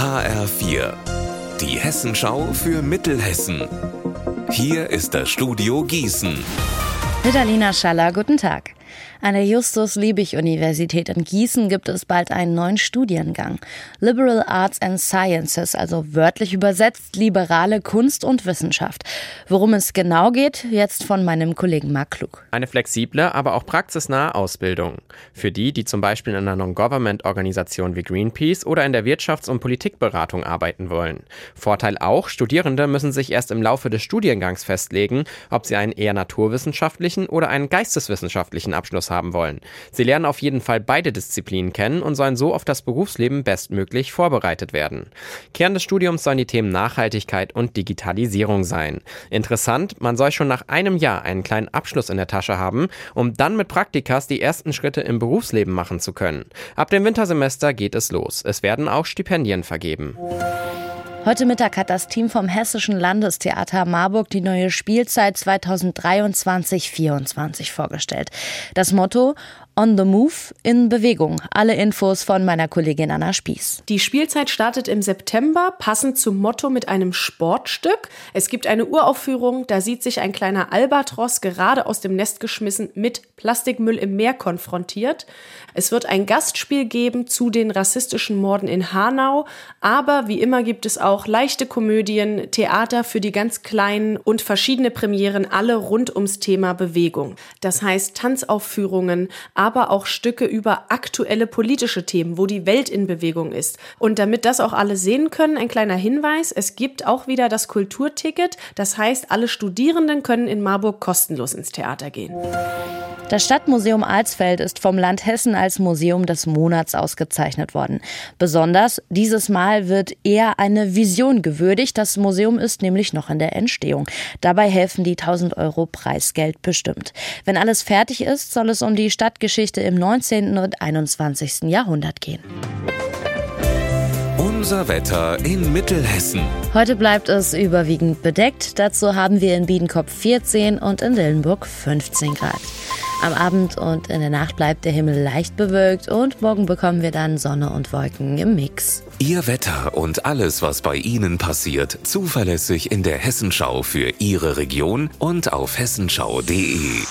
HR4, die Hessenschau für Mittelhessen. Hier ist das Studio Gießen. Mit Alina Schaller, guten Tag. An der Justus-Liebig-Universität in Gießen gibt es bald einen neuen Studiengang. Liberal Arts and Sciences, also wörtlich übersetzt liberale Kunst und Wissenschaft. Worum es genau geht, jetzt von meinem Kollegen Marc Klug. Eine flexible, aber auch praxisnahe Ausbildung. Für die, die zum Beispiel in einer Non-Government-Organisation wie Greenpeace oder in der Wirtschafts- und Politikberatung arbeiten wollen. Vorteil auch, Studierende müssen sich erst im Laufe des Studiengangs festlegen, ob sie einen eher naturwissenschaftlichen oder einen geisteswissenschaftlichen Abschluss haben wollen. Sie lernen auf jeden Fall beide Disziplinen kennen und sollen so auf das Berufsleben bestmöglich vorbereitet werden. Kern des Studiums sollen die Themen Nachhaltigkeit und Digitalisierung sein. Interessant, man soll schon nach einem Jahr einen kleinen Abschluss in der Tasche haben, um dann mit Praktikas die ersten Schritte im Berufsleben machen zu können. Ab dem Wintersemester geht es los. Es werden auch Stipendien vergeben. Heute Mittag hat das Team vom Hessischen Landestheater Marburg die neue Spielzeit 2023-24 vorgestellt. Das Motto On the Move in Bewegung. Alle Infos von meiner Kollegin Anna Spieß. Die Spielzeit startet im September, passend zum Motto mit einem Sportstück. Es gibt eine Uraufführung, da sieht sich ein kleiner Albatros gerade aus dem Nest geschmissen mit Plastikmüll im Meer konfrontiert. Es wird ein Gastspiel geben zu den rassistischen Morden in Hanau, aber wie immer gibt es auch leichte Komödien, Theater für die ganz Kleinen und verschiedene Premieren, alle rund ums Thema Bewegung. Das heißt Tanzaufführungen, aber auch Stücke über aktuelle politische Themen, wo die Welt in Bewegung ist. Und damit das auch alle sehen können, ein kleiner Hinweis, es gibt auch wieder das Kulturticket. Das heißt, alle Studierenden können in Marburg kostenlos ins Theater gehen. Das Stadtmuseum Alsfeld ist vom Land Hessen als Museum des Monats ausgezeichnet worden. Besonders dieses Mal wird eher eine Vision gewürdigt. Das Museum ist nämlich noch in der Entstehung. Dabei helfen die 1000 Euro Preisgeld bestimmt. Wenn alles fertig ist, soll es um die Stadtgeschichte im 19. und 21. Jahrhundert gehen. Unser Wetter in Mittelhessen. Heute bleibt es überwiegend bedeckt. Dazu haben wir in Biedenkopf 14 und in Dillenburg 15 Grad. Am Abend und in der Nacht bleibt der Himmel leicht bewölkt und morgen bekommen wir dann Sonne und Wolken im Mix. Ihr Wetter und alles, was bei Ihnen passiert, zuverlässig in der Hessenschau für Ihre Region und auf hessenschau.de.